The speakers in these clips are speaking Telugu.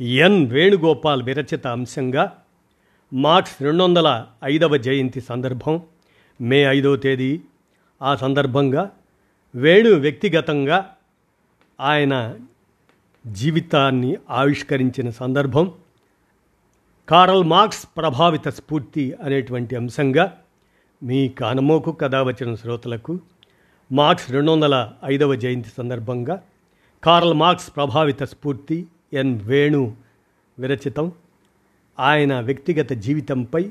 ఎన్ వేణుగోపాల్ విరచిత అంశంగా మార్క్స్ రెండు వందల ఐదవ జయంతి సందర్భం మే ఐదవ తేదీ. ఆ సందర్భంగా వేణు వ్యక్తిగతంగా ఆయన జీవితాన్ని ఆవిష్కరించిన సందర్భం కారల్ మార్క్స్ ప్రభావిత స్ఫూర్తి అనేటువంటి అంశంగా మీ కానమోకు కథ వచ్చిన శ్రోతలకు మార్క్స్ రెండు వందల ఐదవ జయంతి సందర్భంగా కార్ల్ మార్క్స్ ప్రభావిత స్ఫూర్తి ఎన్ వేణు విరచితం. ఆయన వ్యక్తిగత జీవితంపై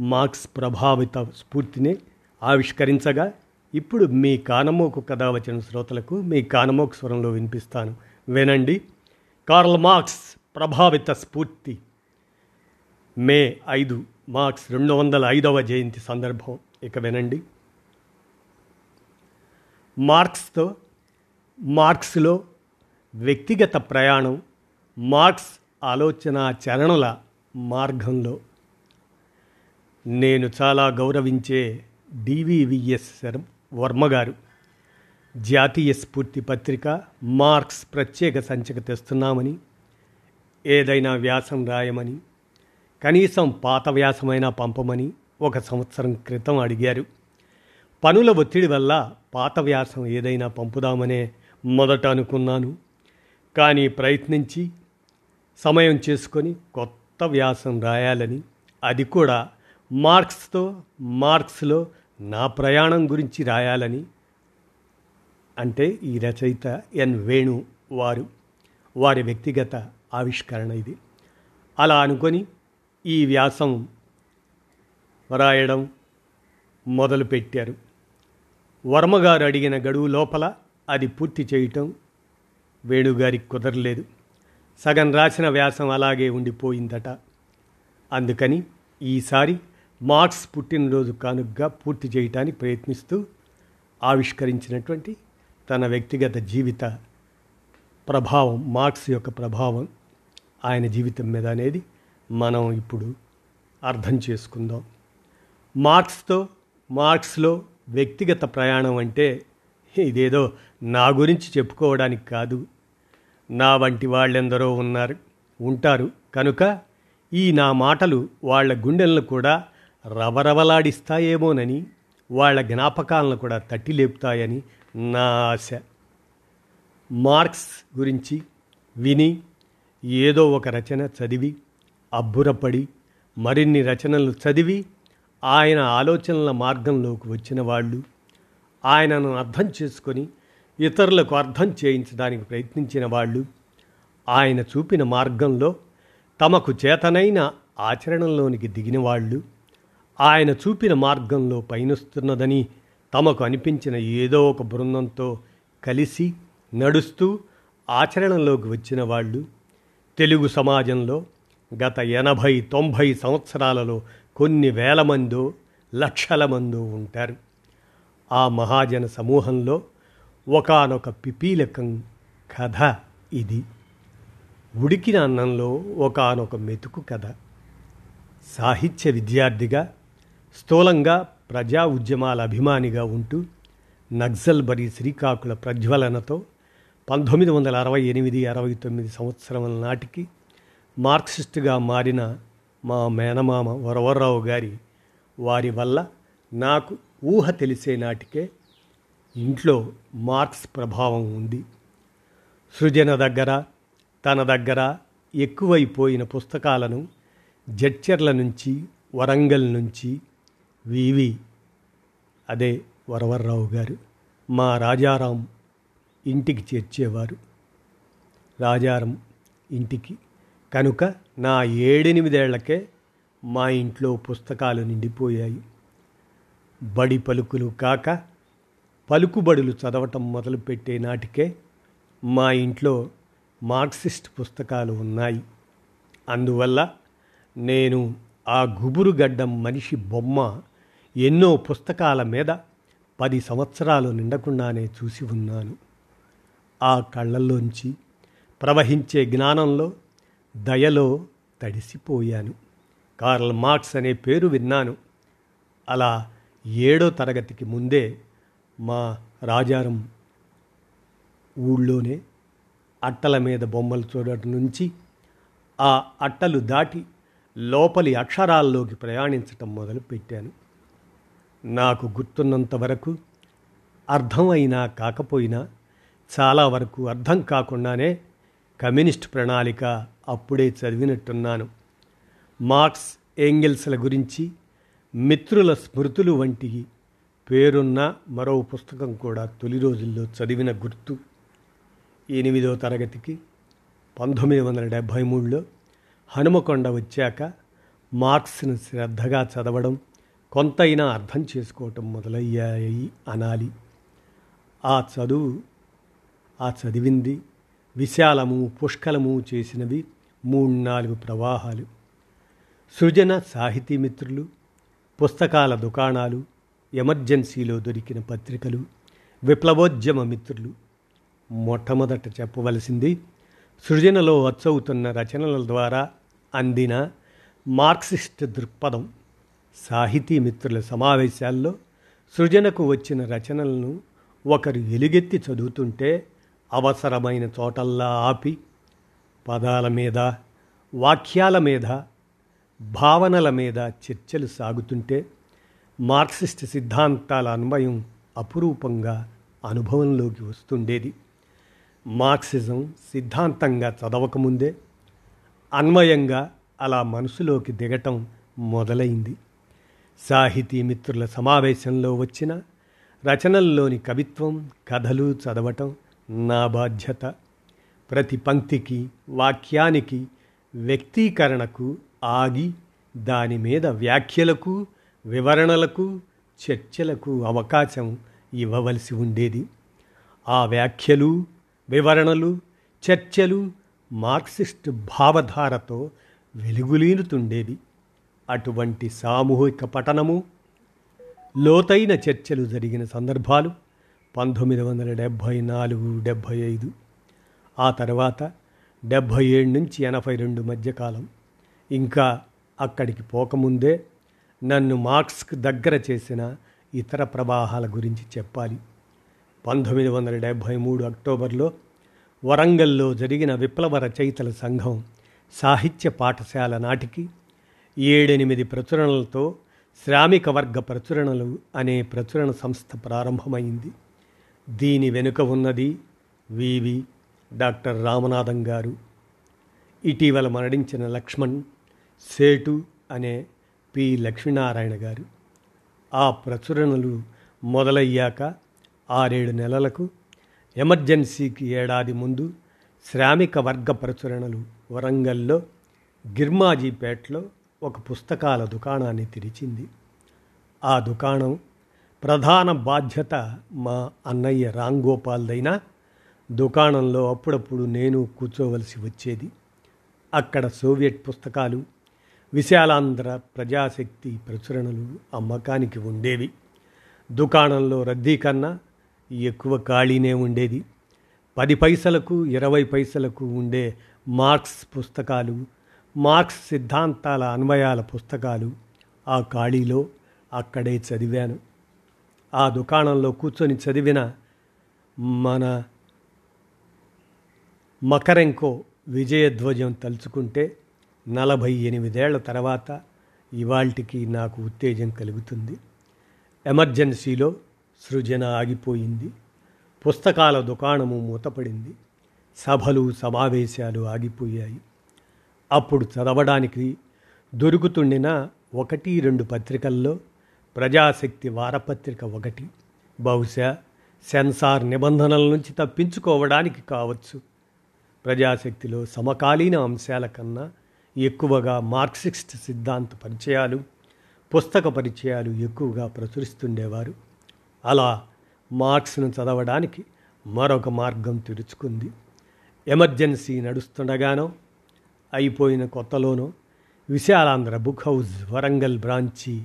మార్క్స్ ప్రభావిత స్ఫూర్తిని ఆవిష్కరించగా ఇప్పుడు మీ కానమోకు కథ వచ్చిన శ్రోతలకు మీ కానమోకు స్వరంలో వినిపిస్తాను. వినండి. కార్ల్ మార్క్స్ ప్రభావిత స్ఫూర్తి. మే ఐదు మార్క్స్ రెండు వందల ఐదవ జయంతి సందర్భం. ఇక వినండి. మార్క్స్తో మార్క్స్లో వ్యక్తిగత ప్రయాణం మార్క్స్ ఆలోచన చరణుల మార్గంలో. నేను చాలా గౌరవించే డివివిఎస్ వర్మ గారు. జాతీయ స్ఫూర్తి పత్రిక మార్క్స్ ప్రత్యేక సంచిక తెస్తున్నామని ఏదైనా వ్యాసం రాయమని కనీసం పాత వ్యాసమైనా పంపమని ఒక సంవత్సరం క్రితం అడిగారు. పనుల ఒత్తిడి వల్ల పాత వ్యాసం ఏదైనా పంపుదామనే మొదట అనుకున్నాను. కానీ ప్రయత్నించి సమయం చేసుకొని కొత్త వ్యాసం రాయాలని అది కూడా మార్క్స్తో మార్క్స్లో నా ప్రయాణం గురించి రాయాలని అంటే ఈ రచయిత ఎన్ వేణు వారు. వారి వ్యక్తిగత ఆవిష్కరణ ఇది. అలా అనుకొని ఈ వ్యాసం రాయడం మొదలుపెట్టారు. వర్మగారు అడిగిన గడువు లోపల అది పూర్తి చేయటం వేణుగారికి కుదరలేదు. సగం రాసిన వ్యాసం అలాగే ఉండిపోయిందట. అందుకని ఈసారి మార్క్స్ పుట్టినరోజు కానుగ్గా పూర్తి చేయటానికి ప్రయత్నిస్తూ ఆవిష్కరించినటువంటి తన వ్యక్తిగత జీవిత ప్రభావం మార్క్స్ యొక్క ప్రభావం ఆయన జీవితం మీద అనేది మనం ఇప్పుడు అర్థం చేసుకుందాం. మార్క్స్తో మార్క్స్లో వ్యక్తిగత ప్రయాణం అంటే ఇదేదో నా గురించి చెప్పుకోవడానికి కాదు. నా వంటి వాళ్ళెందరో ఉన్నారు ఉంటారు. కనుక ఈ నా మాటలు వాళ్ళ గుండెలను కూడా రవరవలాడిస్తాయేమోనని వాళ్ళ జ్ఞాపకాలను కూడా తట్టి లేపుతాయని నా ఆశ. మార్క్స్ గురించి విని ఏదో ఒక రచన చదివి అబ్బురపడి మరిన్ని రచనలు చదివి ఆయన ఆలోచనల మార్గంలోకి వచ్చిన వాళ్ళు ఆయనను అర్థం చేసుకొని ఇతరులకు అర్థం చేయించడానికి ప్రయత్నించిన వాళ్ళు ఆయన చూపిన మార్గంలో తమకు చేతనైన ఆచరణలోనికి దిగిన వాళ్ళు ఆయన చూపిన మార్గంలో పయనిస్తున్నదని తమకు అనిపించిన ఏదో ఒక బృందంతో కలిసి నడుస్తూ ఆచరణలోకి వచ్చిన వాళ్ళు తెలుగు సమాజంలో గత ఎనభై తొంభై సంవత్సరాలలో కొన్ని వేల మందో లక్షల మందో ఉంటారు. ఆ మహాజన సమూహంలో ఒకనొక పిపీలకం కథ ఇది. ఉడికిన అన్నంలో ఒకనొక మెతుకు కథ. సాహిత్య విద్యార్థిగా స్థూలంగా ప్రజా ఉద్యమాల అభిమానిగా ఉంటూ నక్సల్ బరి శ్రీకాకుళ ప్రజ్వలనతో పంతొమ్మిది వందల అరవై ఎనిమిది అరవై తొమ్మిది సంవత్సరం నాటికి మార్క్సిస్టుగా మారిన మా మేనమామ వరవర్రావు గారి వారి వల్ల నాకు ఊహ తెలిసే నాటికే ఇంట్లో మార్క్స్ ప్రభావం ఉంది. సృజన దగ్గర తన దగ్గర ఎక్కువైపోయిన పుస్తకాలను జడ్చర్ల నుంచి వరంగల్ నుంచి వివి. అదే వరవర్రావు గారు మా రాజారాం ఇంటికి చేర్చేవారు. రాజారాం ఇంటికి. కనుక నా ఏడెనిమిదేళ్ళకే మా ఇంట్లో పుస్తకాలు నిండిపోయాయి. బడి పలుకులు కాక పలుకుబడులు చదవటం మొదలుపెట్టే నాటికే మా ఇంట్లో మార్క్సిస్ట్ పుస్తకాలు ఉన్నాయి. అందువల్ల నేను ఆ గుబురుగడ్డం మనిషి బొమ్మ ఎన్నో పుస్తకాల మీద పది సంవత్సరాలు నిండకుండానే చూసి ఉన్నాను. ఆ కళ్ళల్లోంచి ప్రవహించే జ్ఞానంలో దయలో తడిసిపోయాను. కార్ల్ మార్క్స్ అనే పేరు విన్నాను. అలా ఏడో తరగతికి ముందే మా రాజారం ఊళ్ళోనే అట్టల మీద బొమ్మలు చూడటం నుంచి ఆ అట్టలు దాటి లోపలి అక్షరాల్లోకి ప్రయాణించటం మొదలు పెట్టాను. నాకు గుర్తున్నంత వరకు అర్థమైనా కాకపోయినా చాలా వరకు అర్థం కాకుండానే కమ్యూనిస్ట్ ప్రణాళిక అప్పుడే చదివినట్టున్నాను. మార్క్స్ ఏంగిల్స్ల గురించి మిత్రుల స్మృతులు వంటి పేరున్న మరో పుస్తకం కూడా తొలి రోజుల్లో చదివిన గుర్తు ఎనిమిదో తరగతికి పంతొమ్మిది వందల డెబ్భై మూడులో హనుమకొండ వచ్చాక మార్క్స్ను శ్రద్ధగా చదవడం కొంతైనా అర్థం చేసుకోవటం మొదలయ్యాయి అనాలి. ఆ చదువు ఆ చదివింది విశాలము పుష్కలము చేసినవి మూడు నాలుగు ప్రవాహాలు. సృజన సాహితీ మిత్రులు పుస్తకాల దుకాణాలు ఎమర్జెన్సీలో దొరికిన పత్రికలు విప్లవోద్యమ మిత్రులు. మొట్టమొదట చెప్పవలసింది సృజనలో వచ్చవుతున్న రచనల ద్వారా అందిన మార్క్సిస్ట్ దృక్పథం సాహితీ మిత్రుల సమావేశాల్లో సృజనకు వచ్చిన రచనలను ఒకరు ఎలుగెత్తి చదువుతుంటే అవసరమైన చోటల్లా ఆపి పదాల మీద వాక్యాల మీద భావనల మీద చర్చలు సాగుతుంటే మార్క్సిస్ట్ సిద్ధాంతాల అన్వయం అపురూపంగా అనుభవంలోకి వస్తుండేది. మార్క్సిజం సిద్ధాంతంగా చదవకముందే అన్వయంగా అలా మనసులోకి దిగటం మొదలైంది. సాహితీ మిత్రుల సమావేశంలో వచ్చిన రచనల్లోని కవిత్వం కథలు చదవటం నా బాధ్యత. ప్రతి పంక్తికి వాక్యానికి వ్యక్తీకరణకు ఆగి దాని మీద వ్యాఖ్యలకు వివరణలకు చర్చలకు అవకాశం ఇవ్వవలసి ఉండేది. ఆ వ్యాఖ్యలు వివరణలు చర్చలు మార్క్సిస్ట్ భావధారతో వెలుగులీనుతుండేవి అటువంటి సామూహిక పఠనము లోతైన చర్చలు జరిగిన సందర్భాలు పంతొమ్మిది వందల డెబ్భై నాలుగు డెబ్భై ఐదు ఆ తర్వాత డెబ్భై ఏడు నుంచి ఎనభై రెండు మధ్యకాలం ఇంకా అక్కడికి పోకముందే నన్ను మార్క్స్కు దగ్గర చేసిన ఇతర ప్రవాహాల గురించి చెప్పాలి. పంతొమ్మిది వందల డెబ్భై మూడు అక్టోబర్లో వరంగల్లో జరిగిన విప్లవ రచయితల సంఘం సాహిత్య పాఠశాల నాటికి ఏడెనిమిది ప్రచురణలతో శ్రామిక వర్గ ప్రచురణలు అనే ప్రచురణ సంస్థ ప్రారంభమైంది. దీని వెనుక ఉన్నది వివి డాక్టర్ రామనాథం గారు. ఇటీవల మరణించిన లక్ష్మణ్ సేటు అనే పి. లక్ష్మీనారాయణ గారు. ఆ ప్రచురణలు మొదలయ్యాక ఆరేడు నెలలకు ఎమర్జెన్సీకి ఏడాది ముందు శ్రామిక వర్గ ప్రచురణలు వరంగల్లో గిర్మాజీపేటలో ఒక పుస్తకాల దుకాణాన్ని తెరిచింది. ఆ దుకాణం ప్రధాన బాధ్యత మా అన్నయ్య రాంగోపాల్దైనా దుకాణంలో అప్పుడప్పుడు నేను కూర్చోవలసి వచ్చేది. అక్కడ సోవియట్ పుస్తకాలు విశాలాంధ్ర ప్రజాశక్తి ప్రచురణలు అమ్మకానికి ఉండేవి. దుకాణంలో రద్దీ కన్నా ఎక్కువ ఖాళీనే ఉండేది. పది పైసలకు ఇరవై పైసలకు ఉండే మార్క్స్ పుస్తకాలు మార్క్స్ సిద్ధాంతాల అన్వయాల పుస్తకాలు ఆ ఖాళీలో అక్కడే చదివాను. ఆ దుకాణంలో కూర్చొని చదివిన మన మకరెంకో విజయధ్వజం తలుచుకుంటే నలభై ఎనిమిదేళ్ళ తర్వాత ఇవాల్టికి నాకు ఉత్తేజం కలుగుతుంది. ఎమర్జెన్సీలో సృజన ఆగిపోయింది. పుస్తకాల దుకాణము మూతపడింది. సభలు సమావేశాలు ఆగిపోయాయి. అప్పుడు చదవడానికి దొరుకుతుండిన ఒకటి రెండు పత్రికల్లో ప్రజాశక్తి వారపత్రిక ఒకటి. బహుశా సెన్సార్ నిబంధనల నుంచి తప్పించుకోవడానికి కావచ్చు. ప్రజాశక్తిలో సమకాలీన అంశాల కన్నా ఎక్కువగా మార్క్సిస్ట్ సిద్ధాంత పరిచయాలు పుస్తక పరిచయాలు ఎక్కువగా ప్రచురిస్తుండేవారు. అలా మార్క్స్ను చదవడానికి మరొక మార్గం తెరుచుకుంది. ఎమర్జెన్సీ నడుస్తుండగానో అయిపోయిన కొత్తలోనో Visalandhra book house Warangal branch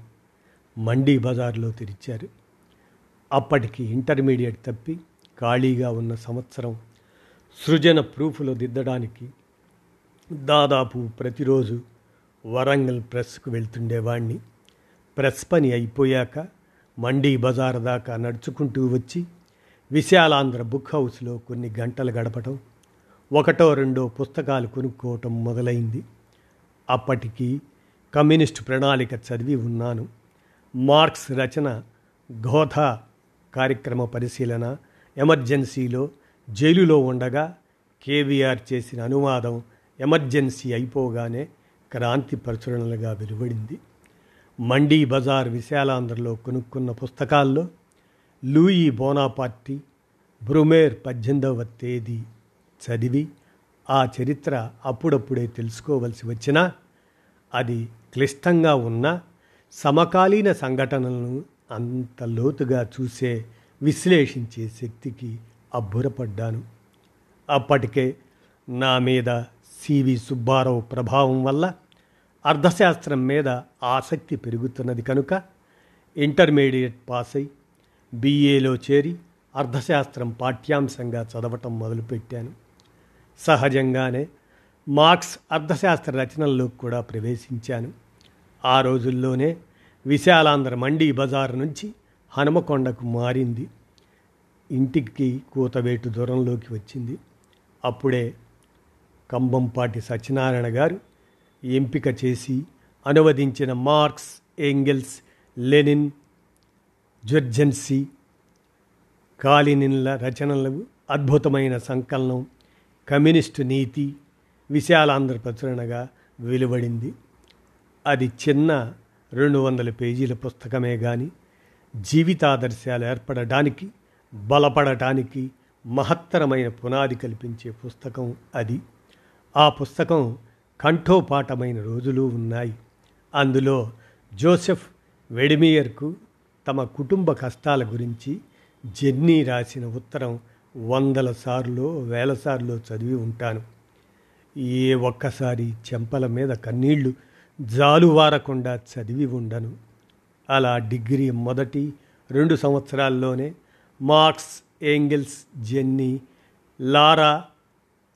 Mandi బజార్లో తెరిచారు. అప్పటికి ఇంటర్మీడియట్ తప్పి ఖాళీగా ఉన్న సంవత్సరం సృజన ప్రూఫ్లో దిద్దడానికి దాదాపు ప్రతిరోజు వరంగల్ ప్రెస్కు వెళ్తుండేవాణ్ణి. ప్రెస్ పని అయిపోయాక మండీ బజార్ దాకా నడుచుకుంటూ వచ్చి విశాలాంధ్ర బుక్ హౌస్లో కొన్ని గంటలు గడపటం ఒకటో రెండో పుస్తకాలు కొనుక్కోవటం మొదలైంది. అప్పటికి కమ్యూనిస్టు ప్రణాళిక చదివి ఉన్నాను. మార్క్స్ రచన గోథ కార్యక్రమ పరిశీలన ఎమర్జెన్సీలో జైలులో ఉండగా కేవీఆర్ చేసిన అనువాదం ఎమర్జెన్సీ అయిపోగానే క్రాంతి ప్రచురణలుగా వెలువడింది. మండీ బజార్ విశాలాంధ్రలో కొనుక్కున్న పుస్తకాల్లో లూయి బోనాపార్టీ బ్రుమేర్ పద్దెనిమిదవ తేదీ చదివి ఆ చరిత్ర అప్పుడప్పుడే తెలుసుకోవలసి వచ్చినా అది క్లిష్టంగా ఉన్న సమకాలీన సంఘటనలను అంత లోతుగా చూసే విశ్లేషించే శక్తికి అబ్బురపడ్డాను. అప్పటికే నా మీద సివి సుబ్బారావు ప్రభావం వల్ల అర్థశాస్త్రం మీద ఆసక్తి పెరుగుతున్నది కనుక ఇంటర్మీడియట్ పాస్ అయి బీఏలో చేరి అర్థశాస్త్రం పాఠ్యాంశంగా చదవటం మొదలుపెట్టాను. సహజంగానే మార్క్స్ అర్థశాస్త్ర రచనల్లో కూడా ప్రవేశించాను. ఆ రోజుల్లోనే విశాలాంధ్ర మండీ బజార్ నుంచి హనుమకొండకు మారింది. ఇంటికి కూతవేటు దూరంలోకి వచ్చింది. అప్పుడే కంబంపాటి సత్యనారాయణ గారు ఎంపిక చేసి అనువదించిన మార్క్స్ ఏంగెల్స్ లెనిన్ జర్జెన్సీ కాలినిన్ల రచనలు అద్భుతమైన సంకలనం కమ్యూనిస్టు నీతి విశాలాంధ్ర ప్రచురణగా వెలువడింది. అది చిన్న రెండు వందల పేజీల పుస్తకమే కానీ జీవితాదర్శాలు ఏర్పడటానికి బలపడటానికి మహత్తరమైన పునాది కల్పించే పుస్తకం అది. ఆ పుస్తకం కంఠోపాఠమైన రోజులు ఉన్నాయి. అందులో జోసెఫ్ వెడిమియర్కు తమ కుటుంబ కష్టాల గురించి జెన్నీ రాసిన ఉత్తరం వందల సార్లు వేల సార్లు చదివి ఉంటాను. ఏ ఒక్కసారి చెంపల మీద కన్నీళ్ళు జాలువారకుండా చదివి ఉండను. అలా డిగ్రీ మొదటి రెండు సంవత్సరాల్లోనే Marx Engels Jenny Laura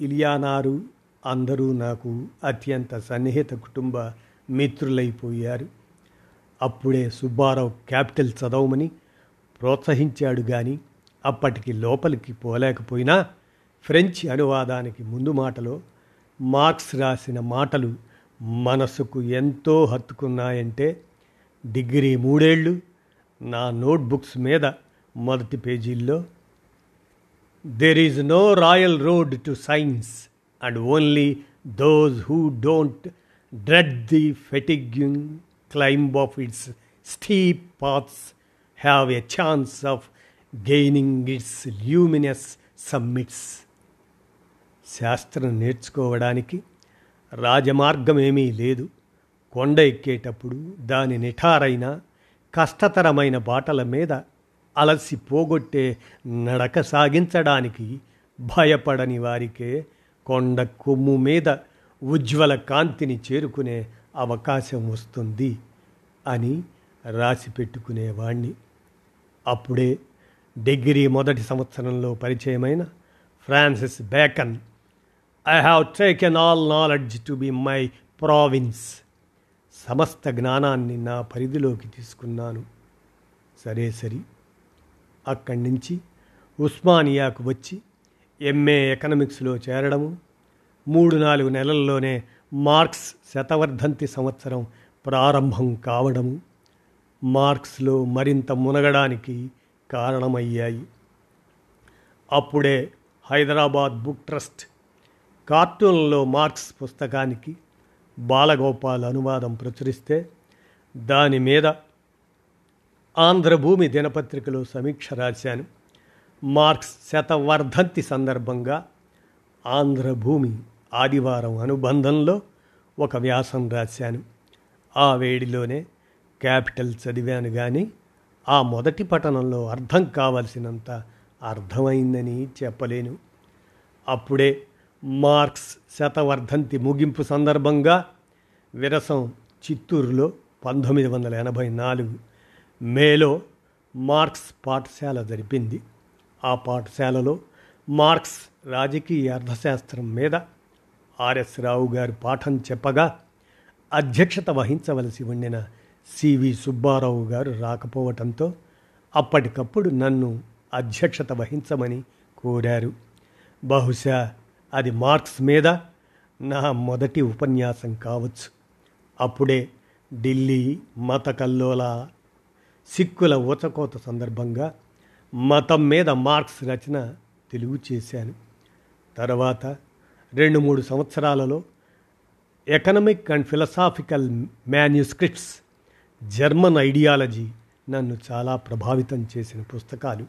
Eleanor అందరూ నాకు అత్యంత సన్నిహిత కుటుంబ మిత్రులైపోయారు. అప్పుడే సుబ్బారావు క్యాపిటల్ చదవమని ప్రోత్సహించాడు కానీ అప్పటికి లోపలికి పోలేకపోయినా ఫ్రెంచ్ అనువాదానికి ముందు మాటలో మార్క్స్ రాసిన మాటలు మనసుకు ఎంతో హత్తుకున్నాయంటే డిగ్రీ మూడేళ్ళు నా నోట్బుక్స్ మీద మొదటి పేజీల్లో there is no royal road to science and only those who don't dread the fatiguing climb of its steep paths have a chance of gaining its luminous summits శాస్త్రం నేర్చుకోవడానికి రాజమార్గమేమీ లేదు. కొండ ఎక్కేటప్పుడు దాని నిఠారైన కష్టతరమైన బాటల మీద అలసి పోగొట్టే నడక సాగించడానికి భయపడని వారికే కొండ కొమ్ము మీద ఉజ్వల కాంతిని చేరుకునే అవకాశం వస్తుంది అని రాసి పెట్టుకునేవాణ్ణి అప్పుడే డిగ్రీ మొదటి సంవత్సరంలో పరిచయమైన Francis Bacon I have taken all knowledge to be my province సమస్త జ్ఞానాన్ని నా పరిధిలోకి తీసుకున్నాను. సరే సరి. అక్కడి నుంచి ఉస్మానియాకు వచ్చి ఎంఏ ఎకనమిక్స్లో చేరడము. మూడు నాలుగు నెలల్లోనే మార్క్స్ శతవర్ధంతి సంవత్సరం ప్రారంభం కావడము. మార్క్స్లో మరింత మునగడానికి కారణమయ్యాయి. అప్పుడే హైదరాబాద్ బుక్ ట్రస్ట్ కార్టూన్లో మార్క్స్ పుస్తకానికి బాలగోపాల్ అనువాదం ప్రచురిస్తే దాని మీద ఆంధ్రభూమి దినపత్రికలో సమీక్ష రాశాను. మార్క్స్ శతవర్ధంతి సందర్భంగా ఆంధ్రభూమి ఆదివారం అనుబంధంలో ఒక వ్యాసం రాశాను. ఆ వేడిలోనే క్యాపిటల్ చదివాను కానీ ఆ మొదటి పఠనంలో అర్థం కావలసినంత అర్థమైందని చెప్పలేను. అప్పుడే మార్క్స్ శతవర్ధంతి ముగింపు సందర్భంగా విరసం చిత్తూరులో పంతొమ్మిది వందల ఎనభై నాలుగు మేలో మార్క్స్ పాఠశాల జరిపింది. ఆ పాఠశాలలో మార్క్స్ రాజకీయ అర్థశాస్త్రం మీద ఆర్ఎస్ రావు గారు పాఠం చెప్పగా అధ్యక్షత వహించవలసి ఉండిన సివి సుబ్బారావు గారు రాకపోవటంతో అప్పటికప్పుడు నన్ను అధ్యక్షత వహించమని కోరారు. బహుశా అది మార్క్స్ మీద నా మొదటి ఉపన్యాసం కావచ్చు. అప్పుడే ఢిల్లీ మత కల్లోల సిక్కుల ఊచకోత సందర్భంగా మతం మీద మార్క్స్ రచన తెలుగు చేశాను తర్వాత రెండు మూడు సంవత్సరాలలో economic and philosophical manuscripts German ideology నన్ను చాలా ప్రభావితం చేసిన పుస్తకాలు.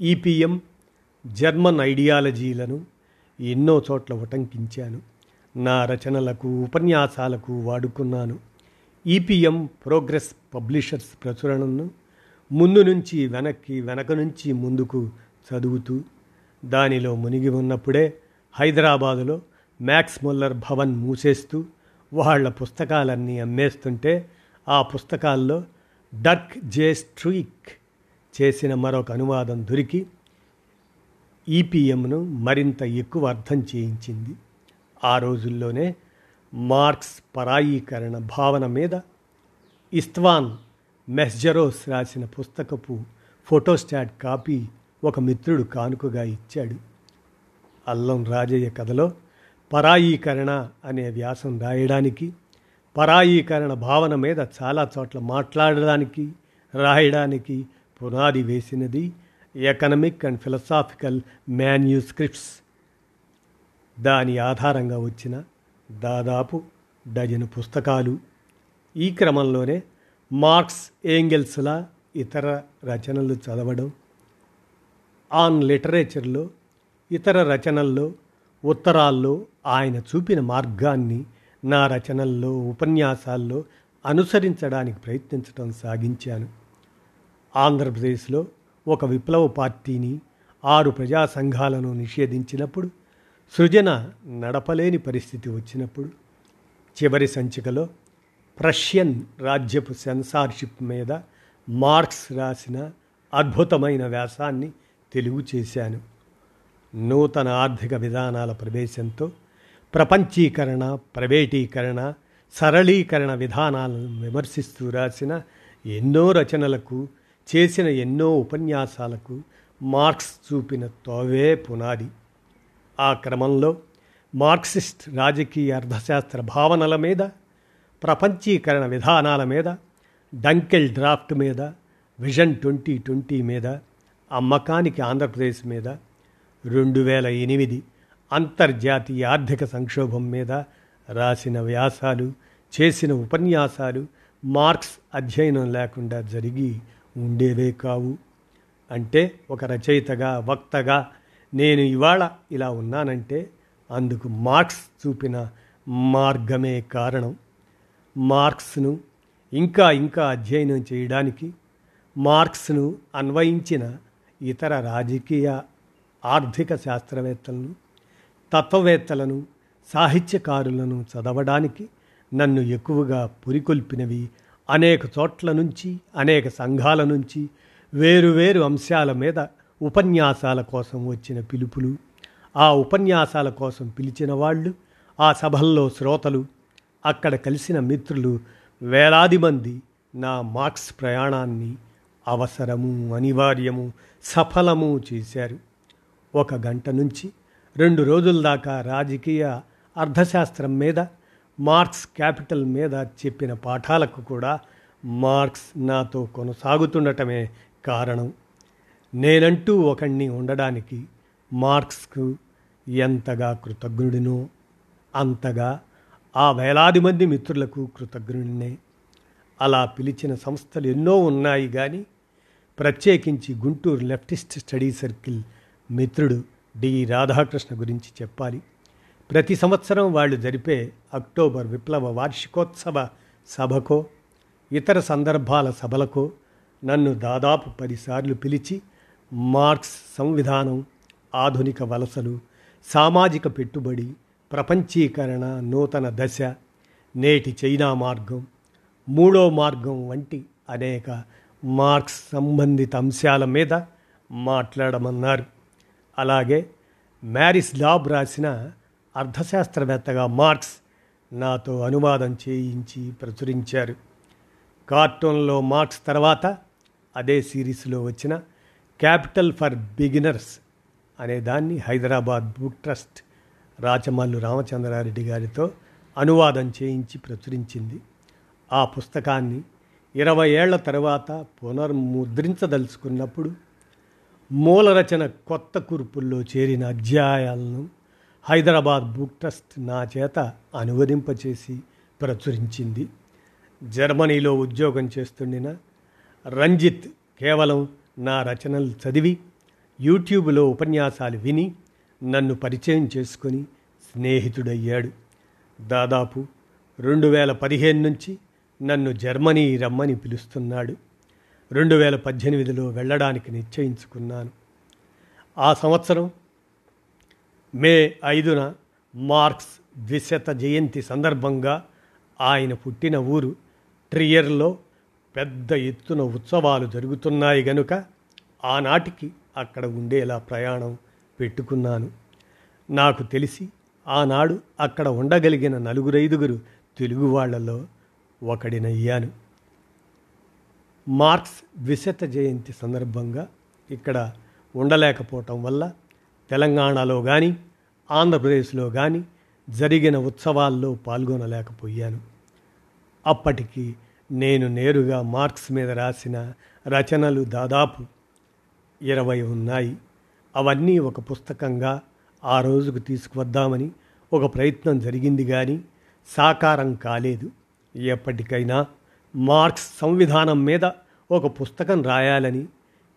ఈపీఎం జర్మన్ ఐడియాలజీలను ఎన్నో చోట్ల ఉటంకించాను. నా రచనలకు ఉపన్యాసాలకు వాడుకున్నాను. ఈపీఎం ప్రోగ్రెస్ పబ్లిషర్స్ ప్రచురణను ముందు నుంచి వెనక్కి వెనక నుంచి ముందుకు చదువుతూ దానిలో మునిగి ఉన్నప్పుడే హైదరాబాదులో మ్యాక్స్ ముల్లర్ భవన్ మూసేస్తూ వాళ్ళ పుస్తకాలన్నీ అమ్మేస్తుంటే ఆ పుస్తకాల్లో డర్క్ జే స్ట్రీక్ చేసిన మరొక అనువాదం దొరికి ఈపీఎంను మరింత ఎక్కువ అర్థం చేయించింది. ఆ రోజుల్లోనే మార్క్స్ పరాయీకరణ భావన మీద ఇస్వాన్ మెస్జరోస్ రాసిన పుస్తకపు ఫోటోస్టాట్ కాపీ ఒక మిత్రుడు కానుకగా ఇచ్చాడు. అల్లం రాజయ్య కథలో పరాయీకరణ అనే వ్యాసం రాయడానికి పరాయీకరణ భావన మీద చాలా చోట్ల మాట్లాడడానికి రాయడానికి పునాది వేసినది ఎకనమిక్ అండ్ ఫిలసాఫికల్ మాన్యూస్క్రిప్ట్స్ దాని ఆధారంగా వచ్చిన దాదాపు డజను పుస్తకాలు. ఈ క్రమంలోనే మార్క్స్ ఏంగెల్స్ల ఇతర రచనలు చదవడం ఆన్ లిటరేచర్లో ఇతర రచనల్లో ఉత్తరాల్లో ఆయన చూపిన మార్గాన్ని నా రచనల్లో ఉపన్యాసాల్లో అనుసరించడానికి ప్రయత్నించడం సాగించాను. ఆంధ్రప్రదేశ్లో ఒక విప్లవ పార్టీని ఆరు ప్రజా సంఘాలను నిషేధించినప్పుడు సృజన నడపలేని పరిస్థితి వచ్చినప్పుడు చివరి సంచికలో ప్రష్యన్ రాజ్యపు సెన్సార్షిప్ మీద మార్క్స్ రాసిన అద్భుతమైన వ్యాసాన్ని తెలుగు చేశాను. నూతన ఆర్థిక విధానాల ప్రవేశంతో ప్రపంచీకరణ ప్రైవేటీకరణ సరళీకరణ విధానాలను విమర్శిస్తూ రాసిన ఎన్నో రచనలకు చేసిన ఎన్నో ఉపన్యాసాలకు మార్క్స్ చూపిన తోవే పునాది. ఆ క్రమంలో మార్క్సిస్ట్ రాజకీయ అర్థశాస్త్ర భావనల మీద ప్రపంచీకరణ విధానాల మీద డంకెల్ డ్రాఫ్ట్ మీద విజన్ ట్వంటీ ట్వంటీ మీద అమ్మకానికి ఆంధ్రప్రదేశ్ మీద రెండు వేల ఎనిమిది అంతర్జాతీయ ఆర్థిక సంక్షోభం మీద రాసిన వ్యాసాలు చేసిన ఉపన్యాసాలు మార్క్స్ అధ్యయనం లేకుండా జరిగి ఉండేవే కావు. అంటే ఒక రచయితగా వక్తగా నేను ఇవాళ ఇలా ఉన్నానంటే అందుకు మార్క్స్ చూపిన మార్గమే కారణం. మార్క్స్ను ఇంకా ఇంకా అధ్యయనం చేయడానికి మార్క్స్ను అన్వయించిన ఇతర రాజకీయ ఆర్థిక శాస్త్రవేత్తలను తత్వవేత్తలను సాహిత్యకారులను చదవడానికి నన్ను ఎక్కువగా పురికొల్పినవి అనేక చోట్ల నుంచి అనేక సంఘాల నుంచి వేరువేరు అంశాల మీద ఉపన్యాసాల కోసం వచ్చిన పిలుపులు. ఆ ఉపన్యాసాల కోసం పిలిచిన వాళ్ళు ఆ సభల్లో శ్రోతలు అక్కడ కలిసిన మిత్రులు వేలాది మంది నా మార్క్స్ ప్రయాణాన్ని అవసరము అనివార్యము సఫలము చేశారు. ఒక గంట నుంచి రెండు రోజుల దాకా రాజకీయ అర్థశాస్త్రం మీద మార్క్స్ క్యాపిటల్ మీద చెప్పిన పాఠాలకు కూడా మార్క్స్ నాతో కొనసాగుతుండటమే కారణం. నేనంటూ ఒకణ్ణి ఉండడానికి మార్క్స్కు ఎంతగా కృతజ్ఞుడినో అంతగా ఆ వేలాది మంది మిత్రులకు కృతజ్ఞుడినే అలా పిలిచిన సంస్థలు ఎన్నో ఉన్నాయి కానీ ప్రత్యేకించి గుంటూరు లెఫ్టిస్ట్ స్టడీ సర్కిల్ మిత్రుడు డి రాధాకృష్ణ గురించి చెప్పాలి. ప్రతి సంవత్సరం వాళ్ళు జరిపే అక్టోబర్ విప్లవ వార్షికోత్సవ సభకో ఇతర సందర్భాల సభలకో నన్ను దాదాపు పదిసార్లు పిలిచి మార్క్స్ సంవిధానం ఆధునిక వలసలు సామాజిక పెట్టుబడి ప్రపంచీకరణ నూతన దశ నేటి చైనా మార్గం మూడో మార్గం వంటి అనేక మార్క్స్ సంబంధిత అంశాల మీద మాట్లాడమన్నారు. అలాగే మ్యారిస్ లాబ్ రాసిన అర్థశాస్త్రవేత్తగా మార్క్స్ నాతో అనువాదం చేయించి ప్రచురించారు. కార్టూన్లో మార్క్స్ తర్వాత అదే సిరీస్లో వచ్చిన క్యాపిటల్ ఫర్ బిగినర్స్ అనే దాన్ని హైదరాబాద్ బుక్ ట్రస్ట్ రాచమల్లు రామచంద్రారెడ్డి గారితో అనువాదం చేయించి ప్రచురించింది. ఆ పుస్తకాన్ని ఇరవై ఏళ్ళ తర్వాత పునర్ముద్రించదలుచుకున్నప్పుడు మూల రచన కొత్త కూర్పుల్లో చేరిన అధ్యాయాలను హైదరాబాద్ బుక్ ట్రస్ట్ నా చేత అనువదింపచేసి ప్రచురించింది. జర్మనీలో ఉద్యోగం చేస్తుండిన రంజిత్ కేవలం నా రచనలు చదివి యూట్యూబ్లో ఉపన్యాసాలు విని నన్ను పరిచయం చేసుకొని స్నేహితుడయ్యాడు. దాదాపు రెండు వేల పదిహేను నుంచి నన్ను జర్మనీ రమ్మని పిలుస్తున్నాడు. రెండు వేల పద్దెనిమిదిలో వెళ్ళడానికి నిశ్చయించుకున్నాను. ఆ సంవత్సరం మే ఐదున మార్క్స్ ద్విశత జయంతి సందర్భంగా ఆయన పుట్టిన ఊరు ట్రియర్లో పెద్ద ఎత్తున ఉత్సవాలు జరుగుతున్నాయి గనుక ఆనాటికి అక్కడ ఉండేలా ప్రయాణం పెట్టుకున్నాను. నాకు తెలిసి ఆనాడు అక్కడ ఉండగలిగిన నలుగురైదుగురు తెలుగు వాళ్ళలో ఒకడినయ్యాను. మార్క్స్ ద్విశత జయంతి సందర్భంగా ఇక్కడ ఉండలేకపోవటం వల్ల తెలంగాణలో కానీ ఆంధ్రప్రదేశ్లో కానీ జరిగిన ఉత్సవాల్లో పాల్గొనలేకపోయాను. అప్పటికి నేను నేరుగా మార్క్స్ మీద రాసిన రచనలు దాదాపు ఇరవై ఉన్నాయి. అవన్నీ ఒక పుస్తకంగా ఆ రోజుకు తీసుకువద్దామని ఒక ప్రయత్నం జరిగింది కానీ సాకారం కాలేదు. ఎప్పటికైనా మార్క్స్ సంవిధానం మీద ఒక పుస్తకం రాయాలని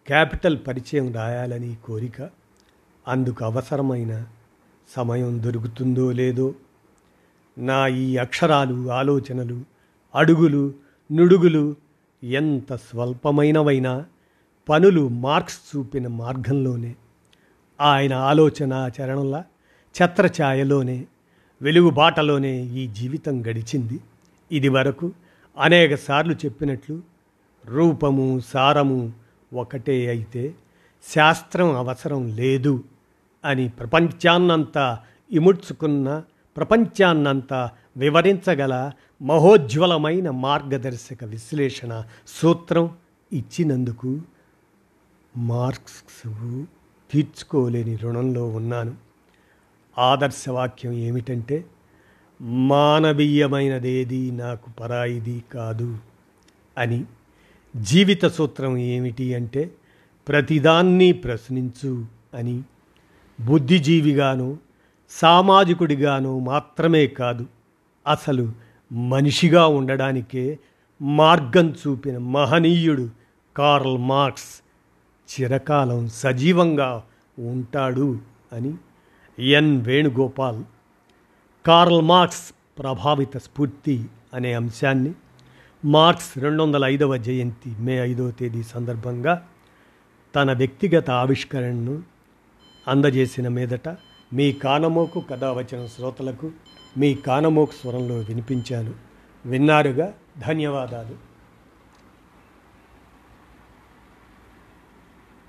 క్యాపిటల్ పరిచయం రాయాలని కోరిక అందుకు అవసరమైన సమయం దొరుకుతుందో లేదో నా ఈ అక్షరాలు ఆలోచనలు అడుగులు నుడుగులు ఎంత స్వల్పమైనవైనా పనులు మార్క్స్ చూపిన మార్గంలోనే ఆయన ఆలోచన చరణంలా ఛత్రఛాయలోనే వెలుగుబాటలోనే ఈ జీవితం గడిచింది. ఇది వరకు అనేక సార్లు చెప్పినట్లు రూపము సారము ఒకటే అయితే శాస్త్రం అవసరం లేదు అని ప్రపంచాన్నంతా ఇముడ్చుకున్న ప్రపంచాన్నంతా వివరించగల మహోజ్వలమైన మార్గదర్శక విశ్లేషణ సూత్రం ఇచ్చినందుకు మార్క్స్ తీర్చుకోలేని రుణంలో ఉన్నాను. ఆదర్శవాక్యం ఏమిటంటే మానవీయమైనదేది నాకు పరాయిది కాదు అని. జీవిత సూత్రం ఏమిటి అంటే ప్రతిదాన్ని ప్రశ్నించు అని. బుద్ధిజీవిగాను సామాజికుడిగాను మాత్రమే కాదు అసలు మనిషిగా ఉండడానికే మార్గం చూపిన మహనీయుడు కార్ల్ మార్క్స్ చిరకాలం సజీవంగా ఉంటాడు అని ఎన్ వేణుగోపాల్ కార్ల్ మార్క్స్ ప్రభావిత స్ఫూర్తి అనే అంశాన్ని మార్క్స్ రెండు వందల ఐదవ జయంతి మే ఐదవ తేదీ సందర్భంగా తన వ్యక్తిగత ఆవిష్కరణను అందజేసిన మీదట మీ కానమోకు కథ వచ్చిన శ్రోతలకు మీ కానమోకు స్వరంలో వినిపించాను. విన్నారుగా? ధన్యవాదాలు.